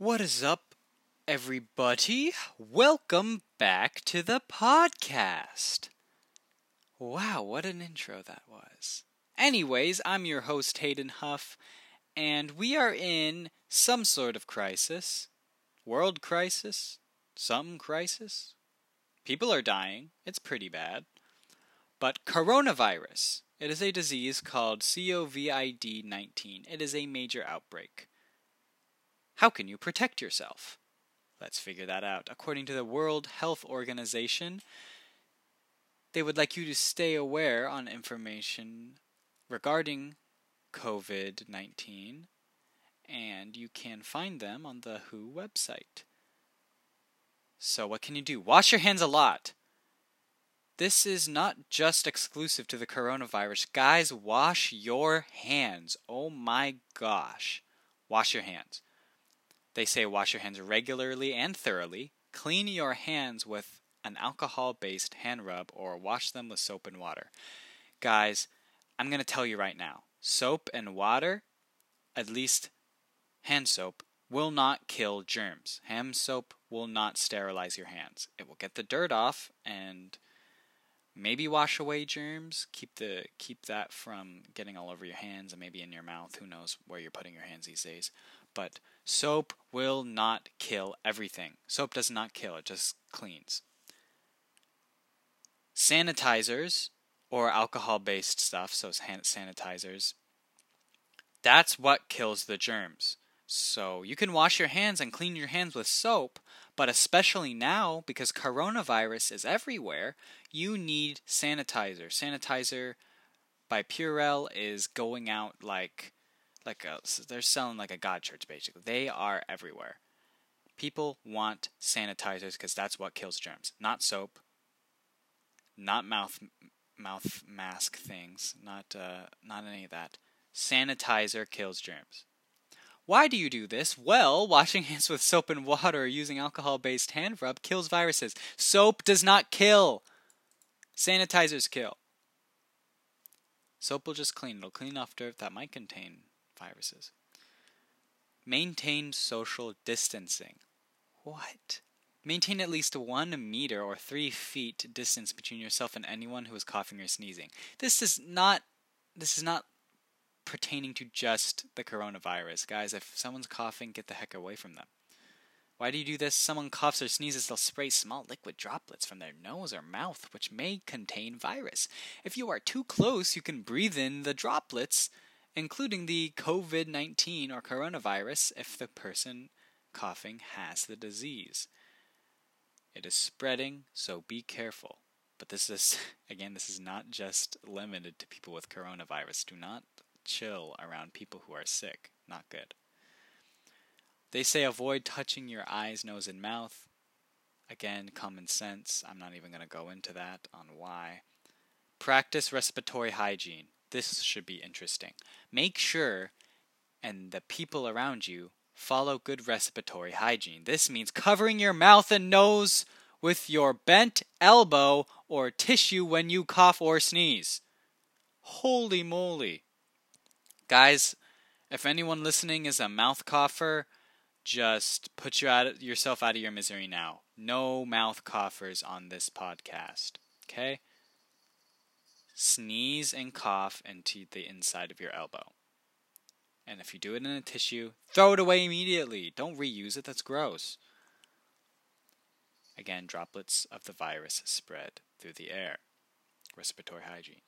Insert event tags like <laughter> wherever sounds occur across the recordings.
What is up, everybody? Welcome back to the podcast. Wow, what an intro that was. Anyways, I'm your host, Hayden Huff, and we are in some sort of crisis. World crisis? Some crisis? People are dying. It's pretty bad. But coronavirus. It is a disease called COVID 19. It is a major outbreak. How can you protect yourself? Let's figure that out. According to the World Health Organization, they would like you to stay aware on information regarding COVID 19, and you can find them on the WHO website. So, what can you do? Wash your hands a lot. This is not just exclusive to the coronavirus. Guys, wash your hands. Oh my gosh. Wash your hands. They say wash your hands regularly and thoroughly. Clean your hands with an alcohol based hand rub or wash them with soap and water. Guys, I'm going to tell you right now soap and water, at least hand soap, will not kill germs. Hand soap will not sterilize your hands. It will get the dirt off and maybe wash away germs keep the keep that from getting all over your hands and maybe in your mouth who knows where you're putting your hands these days but soap will not kill everything. Soap does not kill, it just cleans. Sanitizers or alcohol based stuff, so hand sanitizers, that's what kills the germs. So you can wash your hands and clean your hands with soap, but especially now because coronavirus is everywhere, you need sanitizer. Sanitizer by Purell is going out like like a, they're selling like a god church basically. They are everywhere. People want sanitizers because that's what kills germs, not soap, not mouth mouth mask things, not uh, not any of that. Sanitizer kills germs. Why do you do this? Well, washing <laughs> hands with soap and water or using alcohol based hand rub kills viruses. Soap does not kill. Sanitizers kill. Soap will just clean. It'll clean off dirt that might contain viruses. Maintain social distancing. What? Maintain at least one meter or three feet distance between yourself and anyone who is coughing or sneezing. This is not. This is not pertaining to just the coronavirus, guys. If someone's coughing, get the heck away from them. Why do you do this? Someone coughs or sneezes, they'll spray small liquid droplets from their nose or mouth, which may contain virus. If you are too close, you can breathe in the droplets including the COVID 19 or coronavirus if the person coughing has the disease. It is spreading, so be careful. But this is, <laughs> again, this is not just limited to people with coronavirus. Do not chill around people who are sick. Not good. They say avoid touching your eyes, nose, and mouth. Again, common sense. I'm not even going to go into that on why. Practice respiratory hygiene. This should be interesting. Make sure and the people around you follow good respiratory hygiene. This means covering your mouth and nose with your bent elbow or tissue when you cough or sneeze. Holy moly. Guys, if anyone listening is a mouth cougher, just put you out, yourself out of your misery now. No mouth coughers on this podcast. Okay? Sneeze and cough into the inside of your elbow. And if you do it in a tissue, throw it away immediately. Don't reuse it, that's gross. Again, droplets of the virus spread through the air. Respiratory hygiene.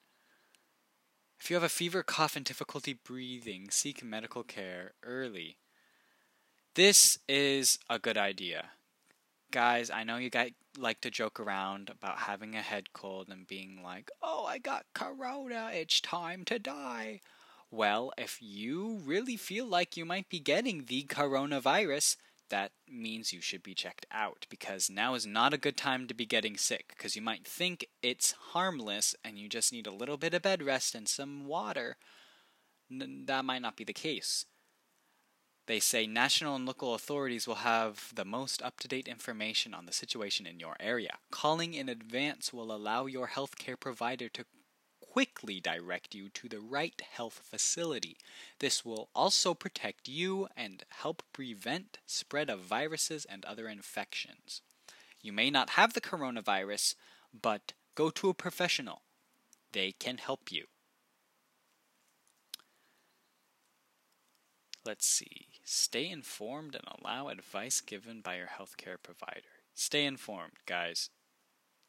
If you have a fever, cough, and difficulty breathing, seek medical care early. This is a good idea. Guys, I know you guys like to joke around about having a head cold and being like, oh, I got corona, it's time to die. Well, if you really feel like you might be getting the coronavirus, that means you should be checked out because now is not a good time to be getting sick because you might think it's harmless and you just need a little bit of bed rest and some water. N- that might not be the case. They say national and local authorities will have the most up to date information on the situation in your area. Calling in advance will allow your healthcare provider to quickly direct you to the right health facility. This will also protect you and help prevent spread of viruses and other infections. You may not have the coronavirus, but go to a professional. They can help you. Let's see. Stay informed and allow advice given by your healthcare provider. Stay informed, guys.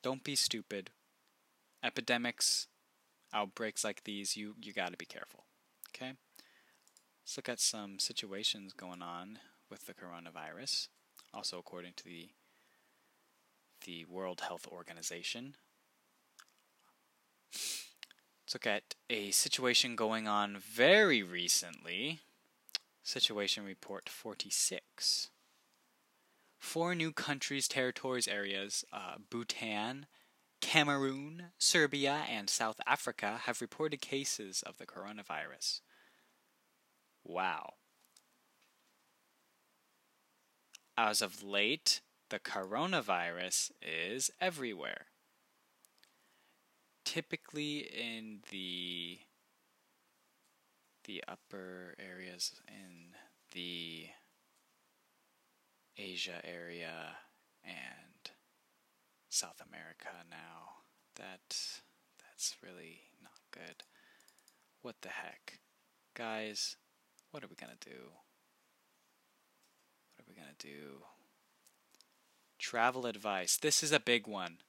Don't be stupid. Epidemics, outbreaks like these, you, you gotta be careful. Okay? Let's look at some situations going on with the coronavirus. Also, according to the the World Health Organization. Let's look at a situation going on very recently Situation Report 46. Four new countries, territories, areas uh, Bhutan, Cameroon, Serbia, and South Africa have reported cases of the coronavirus. Wow. As of late, the coronavirus is everywhere. Typically in the the upper areas in the Asia area and South America now. That that's really not good. What the heck? Guys, what are we gonna do? What are we gonna do? Travel advice. This is a big one.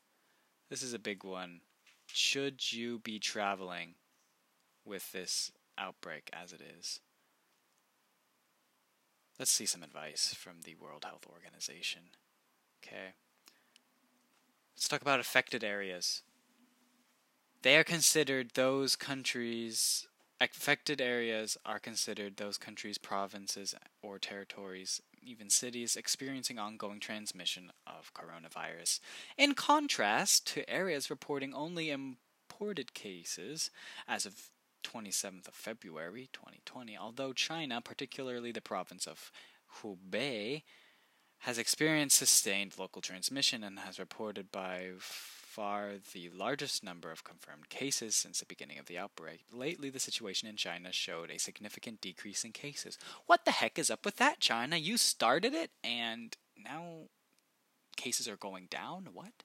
This is a big one. Should you be traveling with this outbreak as it is. Let's see some advice from the World Health Organization. Okay. Let's talk about affected areas. They are considered those countries, affected areas are considered those countries, provinces, or territories, even cities, experiencing ongoing transmission of coronavirus. In contrast to areas reporting only imported cases, as of 27th of February 2020, although China, particularly the province of Hubei, has experienced sustained local transmission and has reported by far the largest number of confirmed cases since the beginning of the outbreak. Lately, the situation in China showed a significant decrease in cases. What the heck is up with that, China? You started it and now cases are going down? What?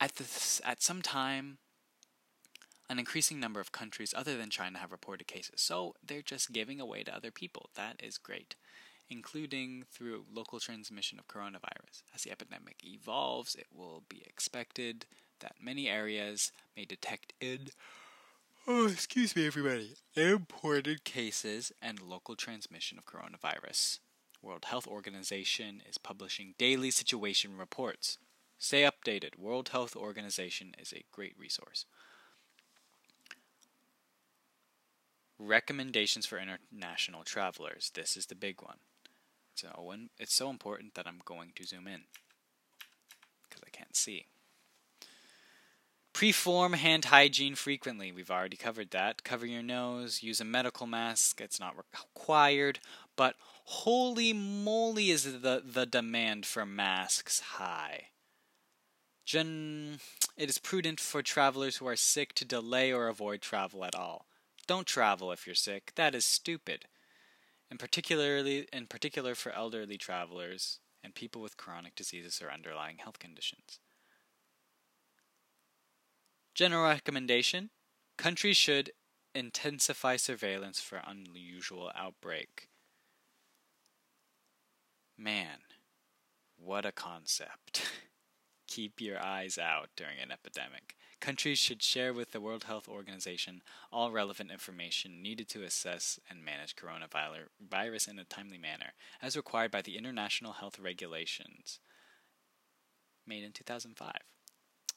At, this, at some time an increasing number of countries other than China have reported cases, so they're just giving away to other people. That is great, including through local transmission of coronavirus. As the epidemic evolves, it will be expected that many areas may detect in oh, excuse me, everybody, imported cases and local transmission of coronavirus. World Health Organization is publishing daily situation reports. Stay updated. World Health Organization is a great resource. Recommendations for international travelers. This is the big one. So it's so important that I'm going to zoom in because I can't see. Preform hand hygiene frequently. We've already covered that. Cover your nose. Use a medical mask. It's not required. But holy moly, is the, the demand for masks high. Gen- it is prudent for travelers who are sick to delay or avoid travel at all. Don't travel if you're sick. That is stupid. And particularly in particular for elderly travelers and people with chronic diseases or underlying health conditions. General recommendation countries should intensify surveillance for unusual outbreak. Man, what a concept. <laughs> Keep your eyes out during an epidemic. Countries should share with the World Health Organization all relevant information needed to assess and manage coronavirus in a timely manner, as required by the International Health Regulations made in 2005.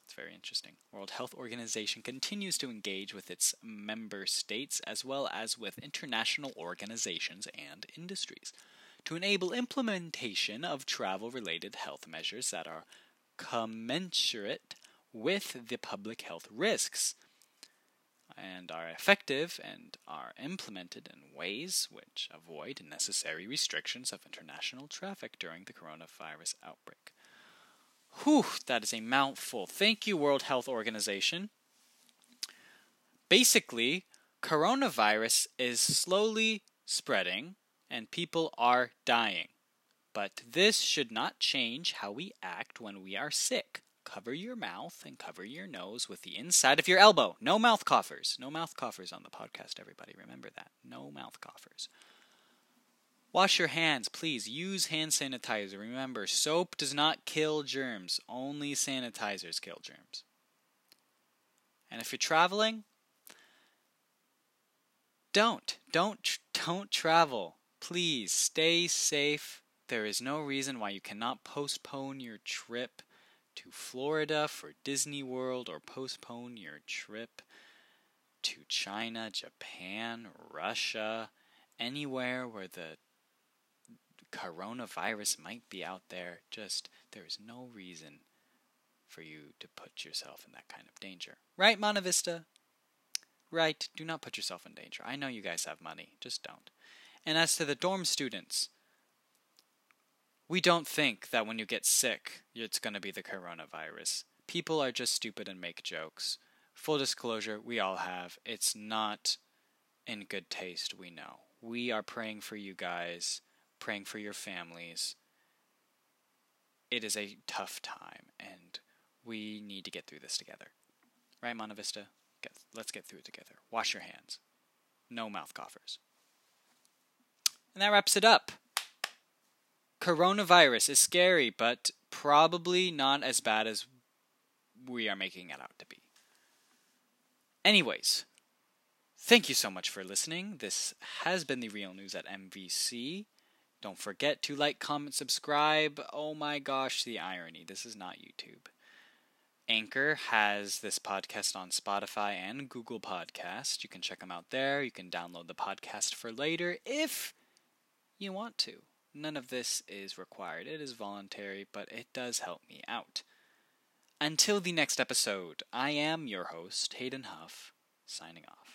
It's very interesting. World Health Organization continues to engage with its member states as well as with international organizations and industries to enable implementation of travel related health measures that are commensurate with the public health risks and are effective and are implemented in ways which avoid necessary restrictions of international traffic during the coronavirus outbreak. Whew, that is a mouthful. Thank you, World Health Organization. Basically, coronavirus is slowly spreading and people are dying. But this should not change how we act when we are sick. Cover your mouth and cover your nose with the inside of your elbow. No mouth coughers. No mouth coughers on the podcast, everybody. Remember that. No mouth coughers. Wash your hands, please. Use hand sanitizer. Remember, soap does not kill germs, only sanitizers kill germs. And if you're traveling, don't. Don't don't travel. Please stay safe. There is no reason why you cannot postpone your trip to Florida for Disney World or postpone your trip to China, Japan, Russia, anywhere where the coronavirus might be out there. Just, there is no reason for you to put yourself in that kind of danger. Right, Monte Vista? Right, do not put yourself in danger. I know you guys have money, just don't. And as to the dorm students, we don't think that when you get sick, it's going to be the coronavirus. People are just stupid and make jokes. Full disclosure, we all have. It's not in good taste, we know. We are praying for you guys, praying for your families. It is a tough time, and we need to get through this together. Right, Monte Vista? Get, let's get through it together. Wash your hands. No mouth coughers. And that wraps it up. Coronavirus is scary, but probably not as bad as we are making it out to be. Anyways, thank you so much for listening. This has been the real news at MVC. Don't forget to like, comment, subscribe. Oh my gosh, the irony. This is not YouTube. Anchor has this podcast on Spotify and Google Podcast. You can check them out there. You can download the podcast for later if you want to. None of this is required. It is voluntary, but it does help me out. Until the next episode, I am your host, Hayden Huff, signing off.